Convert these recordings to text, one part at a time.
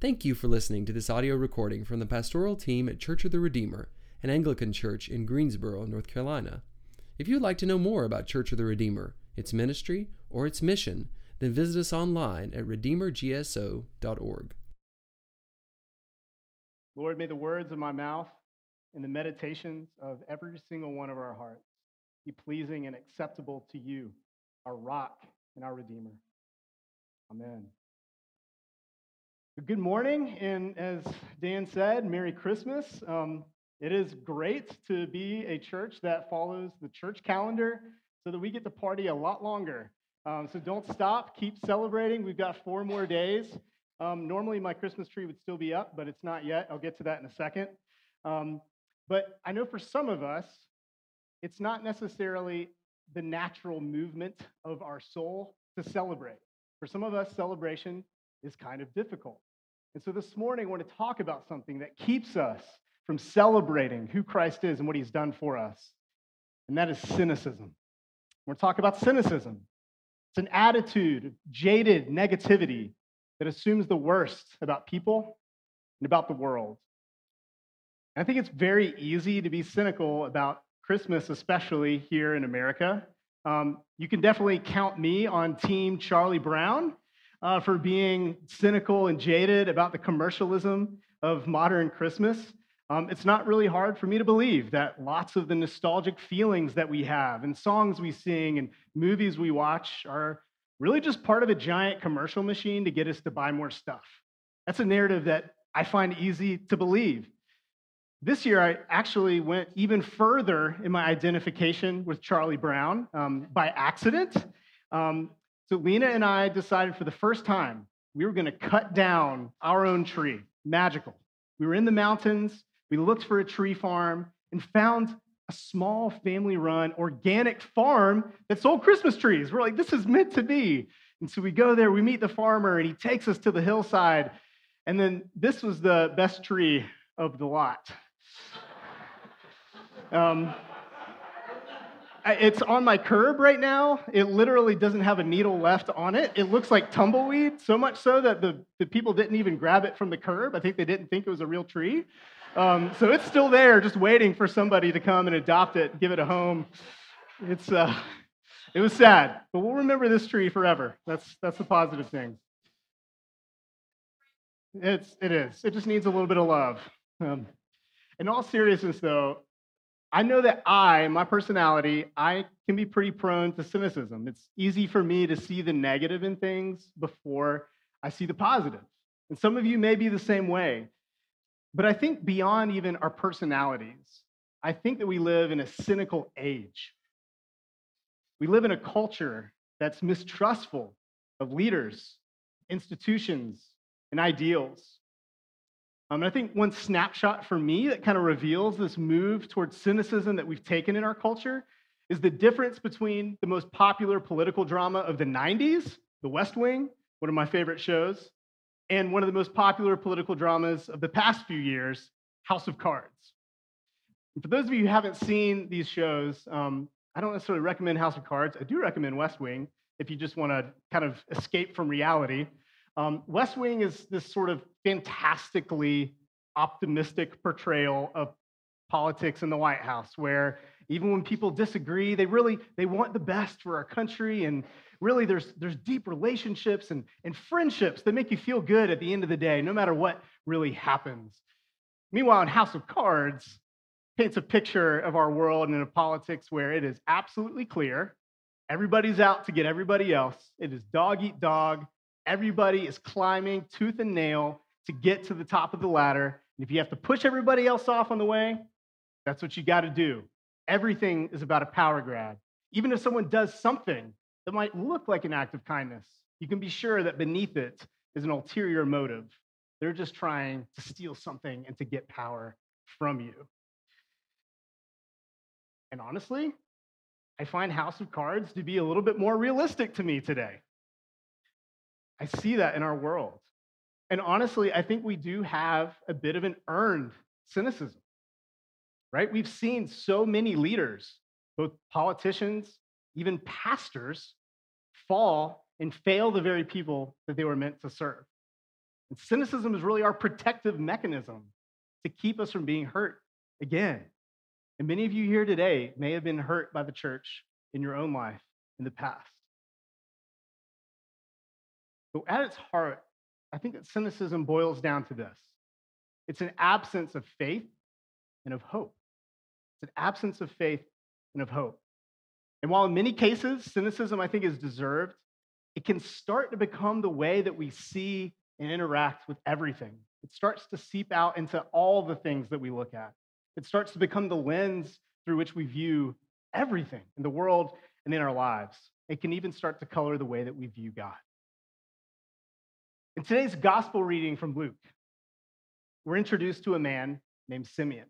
Thank you for listening to this audio recording from the pastoral team at Church of the Redeemer, an Anglican church in Greensboro, North Carolina. If you'd like to know more about Church of the Redeemer, its ministry, or its mission, then visit us online at redeemergso.org. Lord, may the words of my mouth and the meditations of every single one of our hearts be pleasing and acceptable to you, our rock and our Redeemer. Amen. Good morning, and as Dan said, Merry Christmas. Um, it is great to be a church that follows the church calendar so that we get to party a lot longer. Um, so don't stop, keep celebrating. We've got four more days. Um, normally, my Christmas tree would still be up, but it's not yet. I'll get to that in a second. Um, but I know for some of us, it's not necessarily the natural movement of our soul to celebrate. For some of us, celebration is kind of difficult. And so this morning, I want to talk about something that keeps us from celebrating who Christ is and what he's done for us, and that is cynicism. We're to talk about cynicism. It's an attitude of jaded negativity that assumes the worst about people and about the world. And I think it's very easy to be cynical about Christmas, especially here in America. Um, you can definitely count me on Team Charlie Brown uh, for being cynical and jaded about the commercialism of modern Christmas. Um, it's not really hard for me to believe that lots of the nostalgic feelings that we have and songs we sing and movies we watch are really just part of a giant commercial machine to get us to buy more stuff. That's a narrative that I find easy to believe. This year, I actually went even further in my identification with Charlie Brown um, by accident. Um, so Lena and I decided for the first time we were going to cut down our own tree. Magical. We were in the mountains. We looked for a tree farm and found a small family run organic farm that sold Christmas trees. We're like, this is meant to be. And so we go there, we meet the farmer, and he takes us to the hillside. And then this was the best tree of the lot. Um, it's on my curb right now. It literally doesn't have a needle left on it. It looks like tumbleweed, so much so that the, the people didn't even grab it from the curb. I think they didn't think it was a real tree. Um, so it's still there, just waiting for somebody to come and adopt it, give it a home. It's, uh, it was sad, but we'll remember this tree forever. That's, that's the positive thing. It's, it is. It just needs a little bit of love. Um, in all seriousness, though, I know that I, my personality, I can be pretty prone to cynicism. It's easy for me to see the negative in things before I see the positive. And some of you may be the same way. But I think beyond even our personalities, I think that we live in a cynical age. We live in a culture that's mistrustful of leaders, institutions, and ideals. Um, and I think one snapshot for me that kind of reveals this move towards cynicism that we've taken in our culture is the difference between the most popular political drama of the 90s, The West Wing, one of my favorite shows, and one of the most popular political dramas of the past few years, House of Cards. And for those of you who haven't seen these shows, um, I don't necessarily recommend House of Cards. I do recommend West Wing if you just want to kind of escape from reality. Um, West Wing is this sort of fantastically optimistic portrayal of politics in the White House, where even when people disagree, they really they want the best for our country, and really there's there's deep relationships and, and friendships that make you feel good at the end of the day, no matter what really happens. Meanwhile, in House of Cards, paints a picture of our world and a politics where it is absolutely clear everybody's out to get everybody else. It is dog eat dog. Everybody is climbing tooth and nail to get to the top of the ladder. And if you have to push everybody else off on the way, that's what you got to do. Everything is about a power grab. Even if someone does something that might look like an act of kindness, you can be sure that beneath it is an ulterior motive. They're just trying to steal something and to get power from you. And honestly, I find House of Cards to be a little bit more realistic to me today. I see that in our world. And honestly, I think we do have a bit of an earned cynicism, right? We've seen so many leaders, both politicians, even pastors, fall and fail the very people that they were meant to serve. And cynicism is really our protective mechanism to keep us from being hurt again. And many of you here today may have been hurt by the church in your own life in the past. But at its heart, I think that cynicism boils down to this it's an absence of faith and of hope. It's an absence of faith and of hope. And while in many cases, cynicism, I think, is deserved, it can start to become the way that we see and interact with everything. It starts to seep out into all the things that we look at. It starts to become the lens through which we view everything in the world and in our lives. It can even start to color the way that we view God. In today's gospel reading from Luke, we're introduced to a man named Simeon.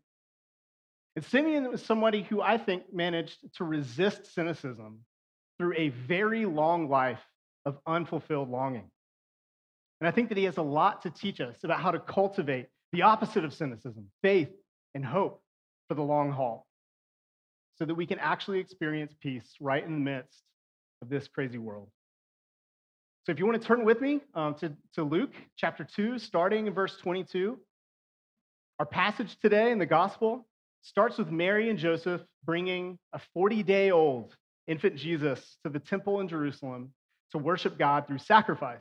And Simeon was somebody who I think managed to resist cynicism through a very long life of unfulfilled longing. And I think that he has a lot to teach us about how to cultivate the opposite of cynicism faith and hope for the long haul so that we can actually experience peace right in the midst of this crazy world. So if you want to turn with me um, to, to Luke chapter 2, starting in verse 22, our passage today in the gospel starts with Mary and Joseph bringing a 40 day old infant Jesus to the temple in Jerusalem to worship God through sacrifice.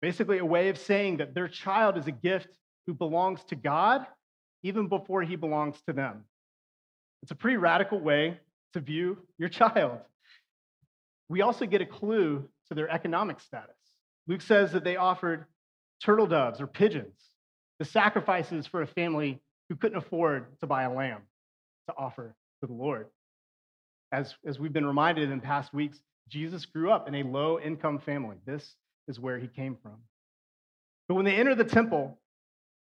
Basically, a way of saying that their child is a gift who belongs to God even before he belongs to them. It's a pretty radical way to view your child. We also get a clue to their economic status. Luke says that they offered turtle doves or pigeons, the sacrifices for a family who couldn't afford to buy a lamb to offer to the Lord. As, as we've been reminded in past weeks, Jesus grew up in a low income family. This is where he came from. But when they enter the temple,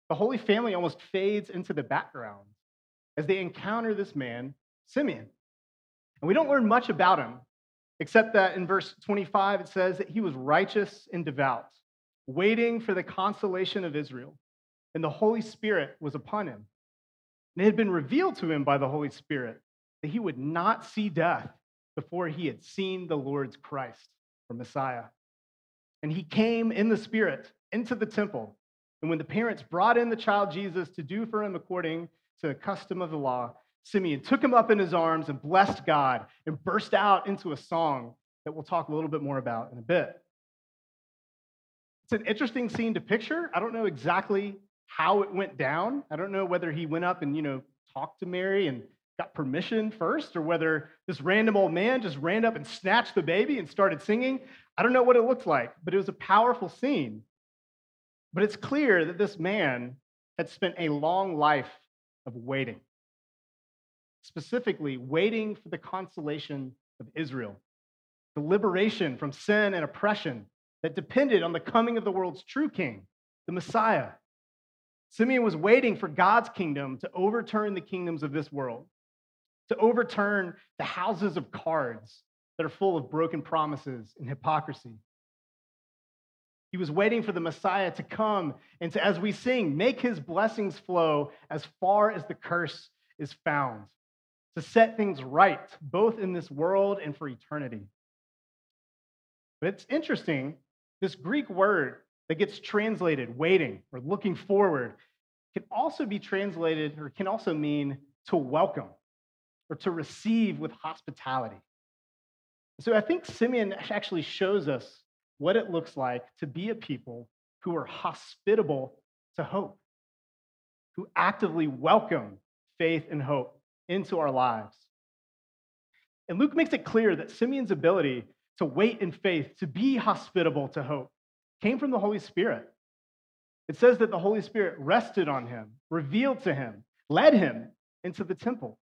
the Holy Family almost fades into the background as they encounter this man, Simeon. And we don't learn much about him, except that in verse 25 it says that he was righteous and devout, waiting for the consolation of Israel, and the Holy Spirit was upon him. And it had been revealed to him by the Holy Spirit that he would not see death before he had seen the Lord's Christ or Messiah. And he came in the Spirit into the temple. And when the parents brought in the child Jesus to do for him according to the custom of the law, Simeon took him up in his arms and blessed God and burst out into a song that we'll talk a little bit more about in a bit. It's an interesting scene to picture. I don't know exactly how it went down. I don't know whether he went up and, you know, talked to Mary and got permission first, or whether this random old man just ran up and snatched the baby and started singing. I don't know what it looked like, but it was a powerful scene. But it's clear that this man had spent a long life of waiting, specifically, waiting for the consolation of Israel, the liberation from sin and oppression that depended on the coming of the world's true king, the Messiah. Simeon was waiting for God's kingdom to overturn the kingdoms of this world to overturn the houses of cards that are full of broken promises and hypocrisy. He was waiting for the Messiah to come and to, as we sing, make his blessings flow as far as the curse is found, to set things right, both in this world and for eternity. But it's interesting, this Greek word that gets translated waiting or looking forward can also be translated or can also mean to welcome or to receive with hospitality. So I think Simeon actually shows us what it looks like to be a people who are hospitable to hope, who actively welcome faith and hope into our lives. And Luke makes it clear that Simeon's ability to wait in faith, to be hospitable to hope, came from the Holy Spirit. It says that the Holy Spirit rested on him, revealed to him, led him into the temple.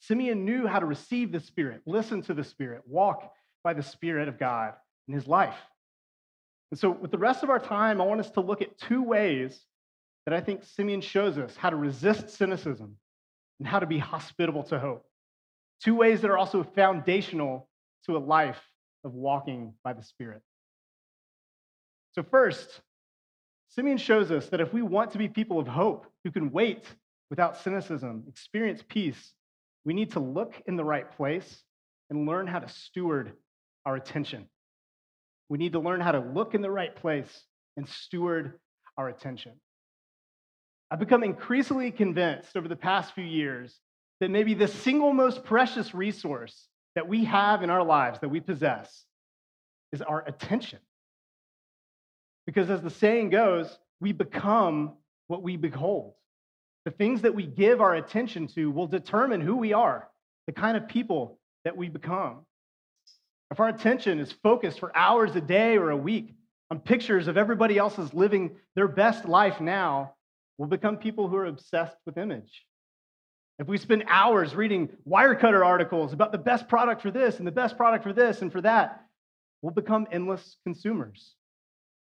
Simeon knew how to receive the Spirit, listen to the Spirit, walk by the Spirit of God in his life. And so, with the rest of our time, I want us to look at two ways that I think Simeon shows us how to resist cynicism and how to be hospitable to hope. Two ways that are also foundational to a life of walking by the Spirit. So, first, Simeon shows us that if we want to be people of hope who can wait without cynicism, experience peace, we need to look in the right place and learn how to steward our attention. We need to learn how to look in the right place and steward our attention. I've become increasingly convinced over the past few years that maybe the single most precious resource that we have in our lives, that we possess, is our attention. Because as the saying goes, we become what we behold. The things that we give our attention to will determine who we are, the kind of people that we become. If our attention is focused for hours a day or a week on pictures of everybody else's living their best life now, we'll become people who are obsessed with image. If we spend hours reading Wirecutter articles about the best product for this and the best product for this and for that, we'll become endless consumers.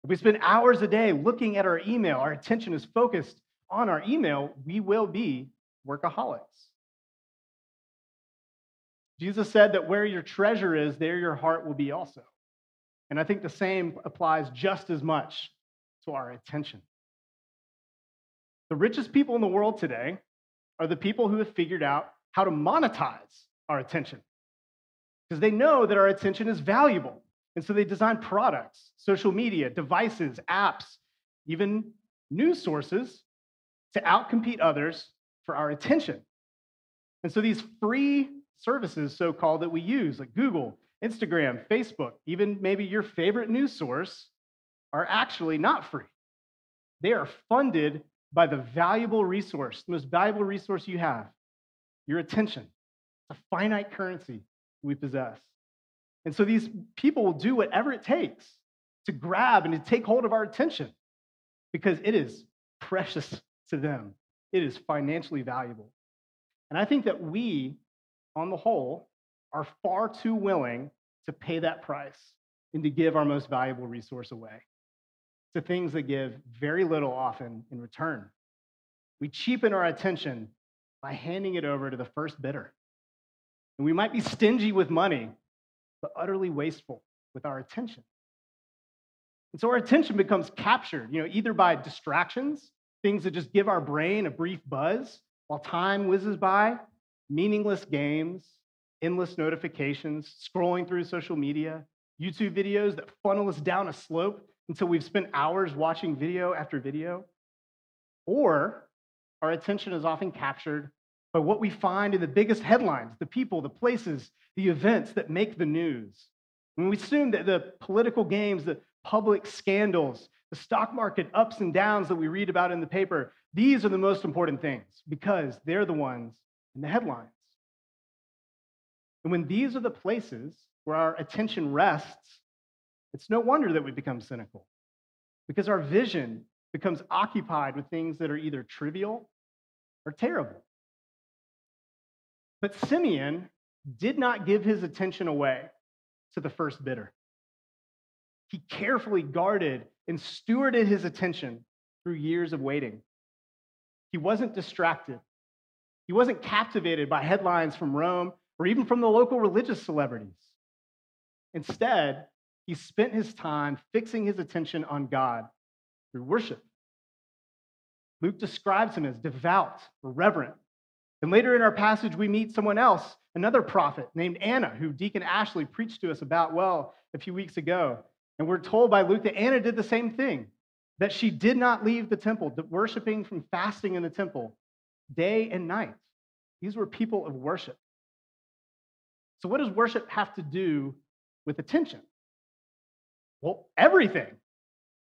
If we spend hours a day looking at our email, our attention is focused on our email, we will be workaholics. Jesus said that where your treasure is, there your heart will be also. And I think the same applies just as much to our attention. The richest people in the world today are the people who have figured out how to monetize our attention because they know that our attention is valuable. And so they design products, social media, devices, apps, even news sources to outcompete others for our attention. And so these free services, so called, that we use, like Google, Instagram, Facebook, even maybe your favorite news source, are actually not free. They are funded by the valuable resource, the most valuable resource you have, your attention. It's a finite currency we possess. And so these people will do whatever it takes to grab and to take hold of our attention because it is precious to them. It is financially valuable. And I think that we, on the whole, are far too willing to pay that price and to give our most valuable resource away to things that give very little often in return. We cheapen our attention by handing it over to the first bidder. And we might be stingy with money, but utterly wasteful with our attention. And so our attention becomes captured, you know, either by distractions, things that just give our brain a brief buzz while time whizzes by, meaningless games, endless notifications, scrolling through social media, YouTube videos that funnel us down a slope until we've spent hours watching video after video. Or our attention is often captured by what we find in the biggest headlines, the people, the places, the events that make the news. We assume that the political games, the public scandals, the stock market ups and downs that we read about in the paper, these are the most important things because they're the ones in the headlines. And when these are the places where our attention rests, it's no wonder that we become cynical because our vision becomes occupied with things that are either trivial or terrible. But Simeon did not give his attention away to the first bidder. He carefully guarded and stewarded his attention through years of waiting. He wasn't distracted. He wasn't captivated by headlines from Rome or even from the local religious celebrities. Instead, he spent his time fixing his attention on God through worship. Luke describes him as devout reverent. And later in our passage, we meet someone else, another prophet named Anna, who Deacon Ashley preached to us about well a few weeks ago. And we're told by Luke that Anna did the same thing, that she did not leave the temple, worshiping from fasting in the temple day and night. These were people of worship. So, what does worship have to do with attention? Well, everything.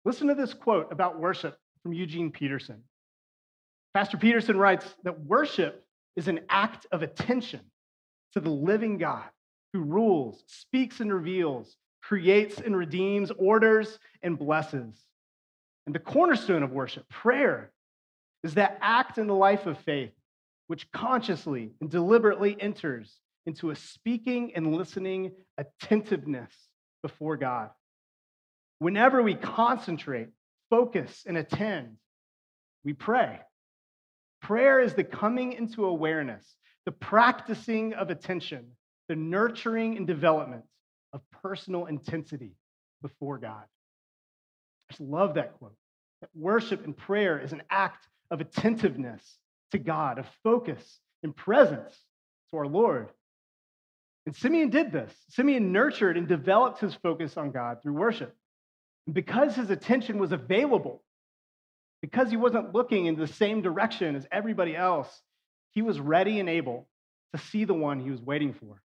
Listen to this quote about worship from Eugene Peterson. Pastor Peterson writes that worship is an act of attention to the living God who rules, speaks and reveals, creates and redeems, orders and blesses. And the cornerstone of worship, prayer, is that act in the life of faith which consciously and deliberately enters into a speaking and listening attentiveness before God. Whenever we concentrate, focus, and attend, we pray. Prayer is the coming into awareness, the practicing of attention, the nurturing and development of personal intensity before God. I just love that quote. That worship and prayer is an act of attentiveness to God, of focus and presence to our Lord. And Simeon did this. Simeon nurtured and developed his focus on God through worship. And because his attention was available because he wasn't looking in the same direction as everybody else, he was ready and able to see the one he was waiting for.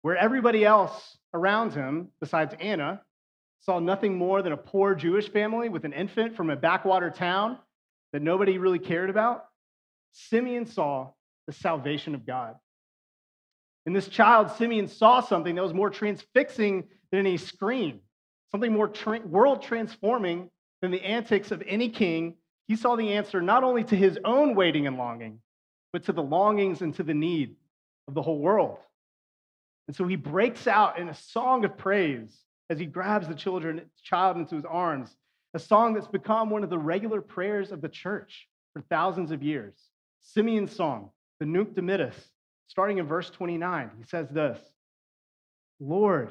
Where everybody else around him, besides Anna, saw nothing more than a poor Jewish family with an infant from a backwater town that nobody really cared about, Simeon saw the salvation of God. In this child, Simeon saw something that was more transfixing than any scream, something more tra- world transforming than the antics of any king. He saw the answer not only to his own waiting and longing, but to the longings and to the need of the whole world. And so he breaks out in a song of praise as he grabs the children, child into his arms, a song that's become one of the regular prayers of the church for thousands of years. Simeon's song, the Nunc Dimittis, starting in verse 29. He says this Lord,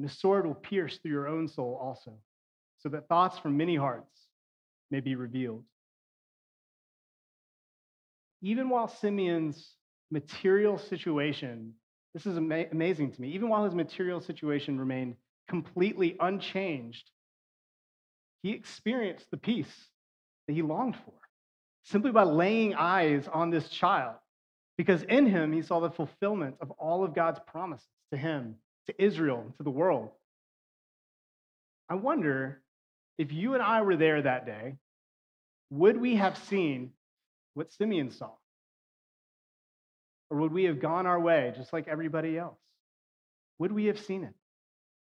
And the sword will pierce through your own soul also, so that thoughts from many hearts may be revealed. Even while Simeon's material situation, this is ama- amazing to me, even while his material situation remained completely unchanged, he experienced the peace that he longed for simply by laying eyes on this child because in him he saw the fulfillment of all of God's promises to him, to Israel, to the world. I wonder if you and I were there that day, would we have seen what Simeon saw? Or would we have gone our way just like everybody else? Would we have seen it?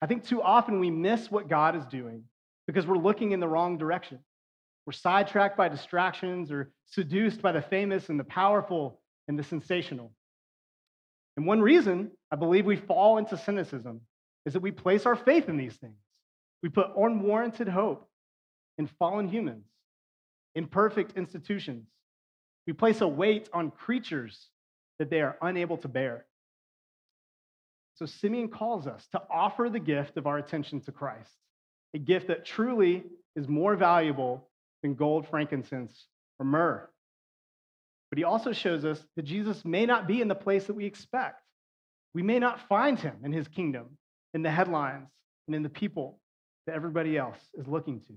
I think too often we miss what God is doing because we're looking in the wrong direction. We're sidetracked by distractions or seduced by the famous and the powerful and the sensational. And one reason I believe we fall into cynicism is that we place our faith in these things. We put unwarranted hope in fallen humans, imperfect institutions. We place a weight on creatures that they are unable to bear. So Simeon calls us to offer the gift of our attention to Christ, a gift that truly is more valuable than gold, frankincense, or myrrh. But he also shows us that Jesus may not be in the place that we expect. We may not find him in his kingdom, in the headlines, and in the people that everybody else is looking to.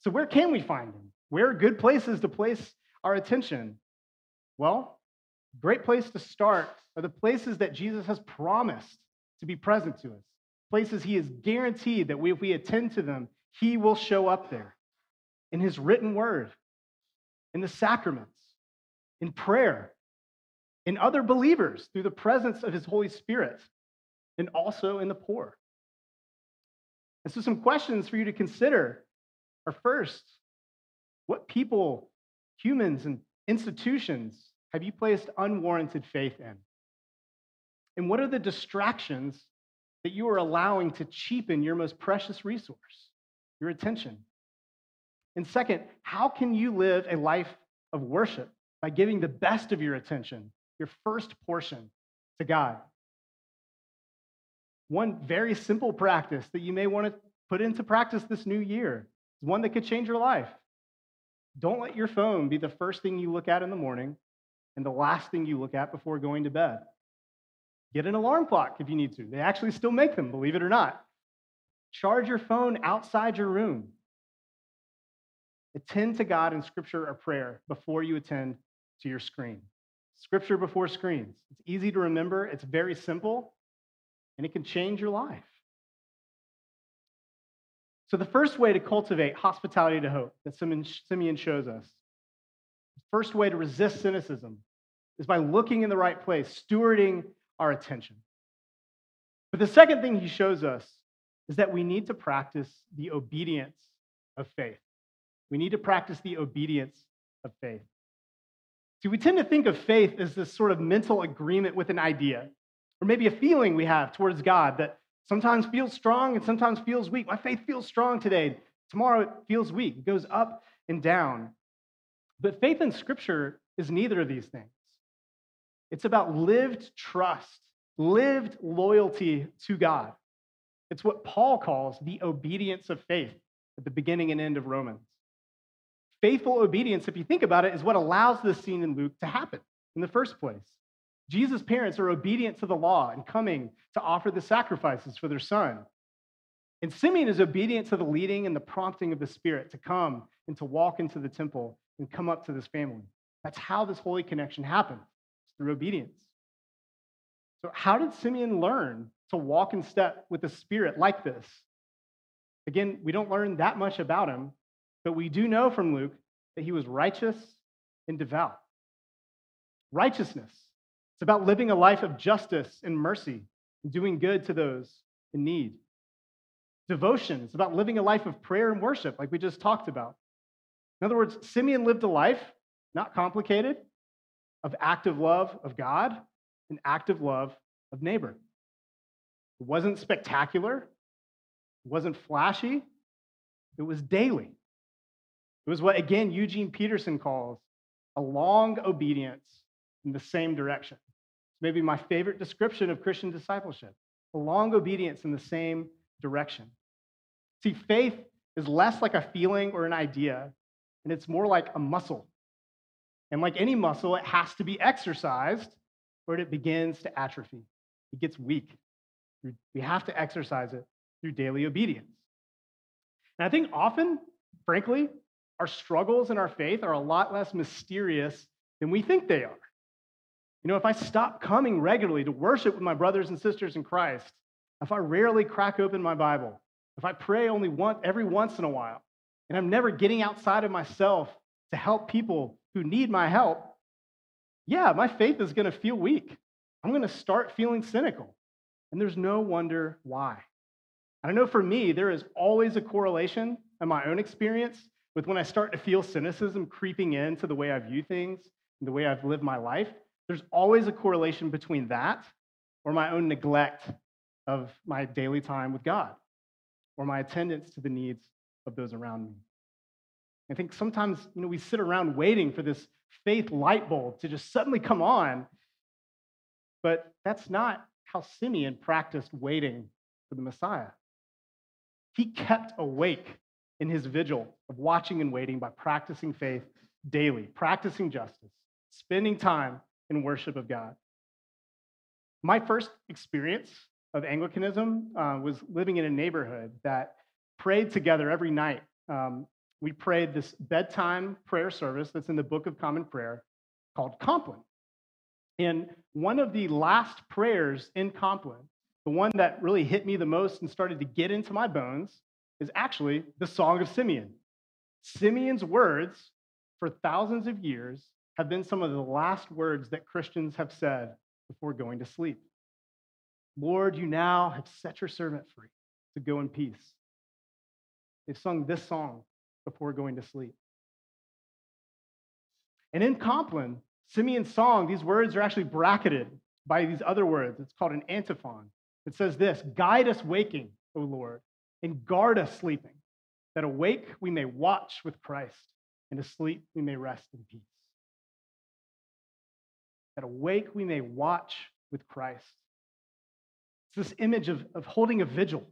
So, where can we find him? Where are good places to place our attention? Well, great place to start are the places that Jesus has promised to be present to us, places he is guaranteed that we, if we attend to them, he will show up there in his written word, in the sacraments, in prayer, in other believers through the presence of his Holy Spirit, and also in the poor. And so, some questions for you to consider are first, what people, humans, and institutions have you placed unwarranted faith in? And what are the distractions that you are allowing to cheapen your most precious resource, your attention? And second, how can you live a life of worship by giving the best of your attention, your first portion, to God. One very simple practice that you may want to put into practice this new year is one that could change your life. Don't let your phone be the first thing you look at in the morning and the last thing you look at before going to bed. Get an alarm clock if you need to. They actually still make them, believe it or not. Charge your phone outside your room. Attend to God in scripture or prayer before you attend to your screen. Scripture before screens. It's easy to remember, it's very simple, and it can change your life. So, the first way to cultivate hospitality to hope that Simeon shows us, the first way to resist cynicism is by looking in the right place, stewarding our attention. But the second thing he shows us is that we need to practice the obedience of faith. We need to practice the obedience of faith. See, we tend to think of faith as this sort of mental agreement with an idea, or maybe a feeling we have towards God that sometimes feels strong and sometimes feels weak. My faith feels strong today. Tomorrow it feels weak. It goes up and down. But faith in Scripture is neither of these things. It's about lived trust, lived loyalty to God. It's what Paul calls the obedience of faith at the beginning and end of Romans. Faithful obedience, if you think about it, is what allows this scene in Luke to happen in the first place. Jesus' parents are obedient to the law and coming to offer the sacrifices for their son. And Simeon is obedient to the leading and the prompting of the Spirit to come and to walk into the temple and come up to this family. That's how this holy connection happened through obedience. So, how did Simeon learn to walk in step with the Spirit like this? Again, we don't learn that much about him, but we do know from Luke that he was righteous and devout. Righteousness, it's about living a life of justice and mercy and doing good to those in need. Devotion, it's about living a life of prayer and worship, like we just talked about. In other words, Simeon lived a life, not complicated, of active love of God and active love of neighbor. It wasn't spectacular, it wasn't flashy, it was daily. It was what, again, Eugene Peterson calls a long obedience in the same direction. It's maybe my favorite description of Christian discipleship a long obedience in the same direction. See, faith is less like a feeling or an idea, and it's more like a muscle. And like any muscle, it has to be exercised or it begins to atrophy. It gets weak. We have to exercise it through daily obedience. And I think often, frankly, our struggles in our faith are a lot less mysterious than we think they are. You know, if I stop coming regularly to worship with my brothers and sisters in Christ, if I rarely crack open my Bible, if I pray only once every once in a while, and I'm never getting outside of myself to help people who need my help, yeah, my faith is going to feel weak. I'm going to start feeling cynical. And there's no wonder why. I know for me, there is always a correlation in my own experience with when I start to feel cynicism creeping into the way I view things and the way I've lived my life. There's always a correlation between that or my own neglect of my daily time with God or my attendance to the needs of those around me. I think sometimes, you know, we sit around waiting for this faith light bulb to just suddenly come on. But that's not how Simeon practiced waiting for the Messiah. He kept awake in his vigil of watching and waiting by practicing faith daily, practicing justice, spending time in worship of God. My first experience of Anglicanism uh, was living in a neighborhood that prayed together every night um, we prayed this bedtime prayer service that's in the Book of Common Prayer called Compline. And one of the last prayers in Compline, the one that really hit me the most and started to get into my bones, is actually the Song of Simeon. Simeon's words for thousands of years have been some of the last words that Christians have said before going to sleep. Lord, you now have set your servant free to go in peace. They've sung this song before going to sleep. And in Compline, Simeon's song, these words are actually bracketed by these other words. It's called an antiphon. It says this Guide us waking, O Lord, and guard us sleeping, that awake we may watch with Christ, and asleep we may rest in peace. That awake we may watch with Christ. It's this image of, of holding a vigil,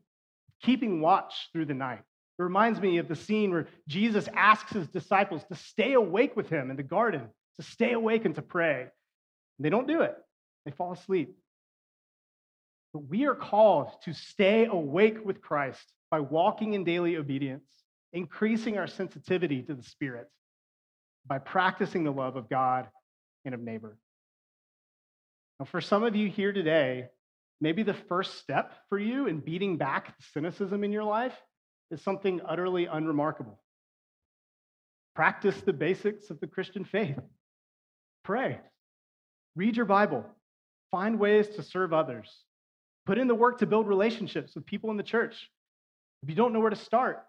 keeping watch through the night. It reminds me of the scene where Jesus asks his disciples to stay awake with him in the garden, to stay awake and to pray. And they don't do it, they fall asleep. But we are called to stay awake with Christ by walking in daily obedience, increasing our sensitivity to the Spirit, by practicing the love of God and of neighbor. Now, for some of you here today, maybe the first step for you in beating back the cynicism in your life is something utterly unremarkable. Practice the basics of the Christian faith. Pray. Read your Bible. Find ways to serve others. Put in the work to build relationships with people in the church. If you don't know where to start,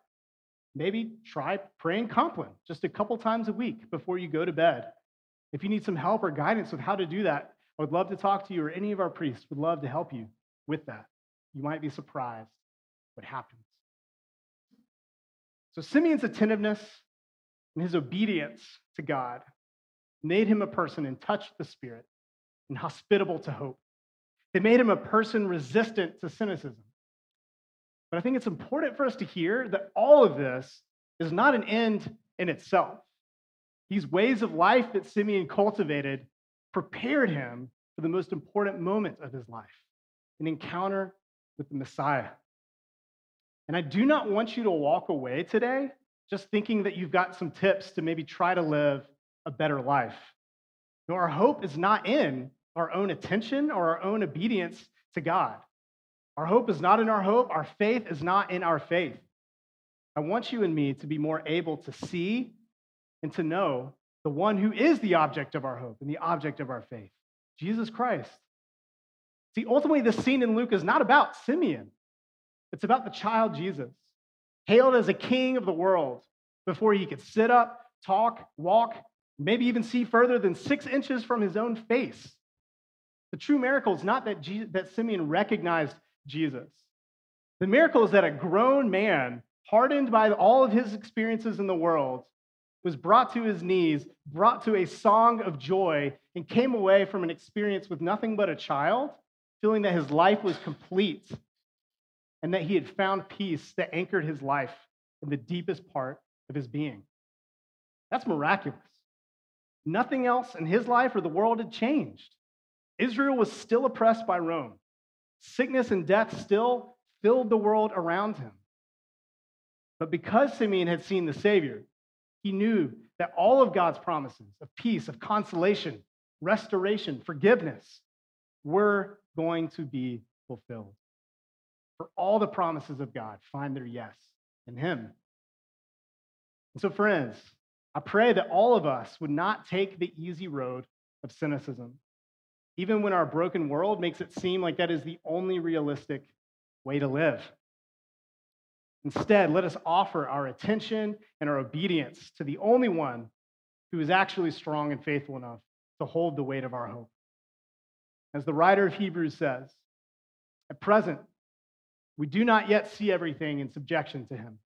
maybe try praying Compline just a couple times a week before you go to bed. If you need some help or guidance with how to do that, I would love to talk to you, or any of our priests would love to help you with that. You might be surprised what happens. So Simeon's attentiveness, and his obedience to God made him a person in touch with the Spirit and hospitable to hope. They made him a person resistant to cynicism. But I think it's important for us to hear that all of this is not an end in itself. These ways of life that Simeon cultivated prepared him for the most important moment of his life an encounter with the Messiah. And I do not want you to walk away today just thinking that you've got some tips to maybe try to live a better life. No, our hope is not in our own attention or our own obedience to God. Our hope is not in our hope. Our faith is not in our faith. I want you and me to be more able to see and to know the one who is the object of our hope and the object of our faith, Jesus Christ. See, ultimately, this scene in Luke is not about Simeon, it's about the child Jesus, hailed as a king of the world before he could sit up, talk, walk, maybe even see further than six inches from his own face. The true miracle is not that, Jesus, that Simeon recognized Jesus. The miracle is that a grown man, hardened by all of his experiences in the world, was brought to his knees, brought to a song of joy, and came away from an experience with nothing but a child, feeling that his life was complete and that he had found peace that anchored his life in the deepest part of his being. That's miraculous. Nothing else in his life or the world had changed. Israel was still oppressed by Rome. Sickness and death still filled the world around him. But because Simeon had seen the Savior, he knew that all of God's promises of peace, of consolation, restoration, forgiveness were going to be fulfilled. For all the promises of God find their yes in Him. And so, friends, I pray that all of us would not take the easy road of cynicism, even when our broken world makes it seem like that is the only realistic way to live. Instead, let us offer our attention and our obedience to the only one who is actually strong and faithful enough to hold the weight of our hope. As the writer of Hebrews says, at present, we do not yet see everything in subjection to him.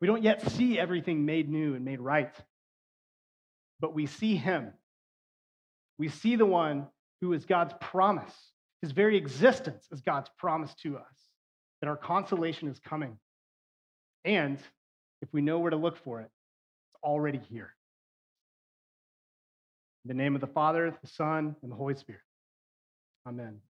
We don't yet see everything made new and made right, but we see him. We see the one who is God's promise. His very existence is God's promise to us that our consolation is coming. And if we know where to look for it, it's already here. In the name of the Father, the Son, and the Holy Spirit. Amen.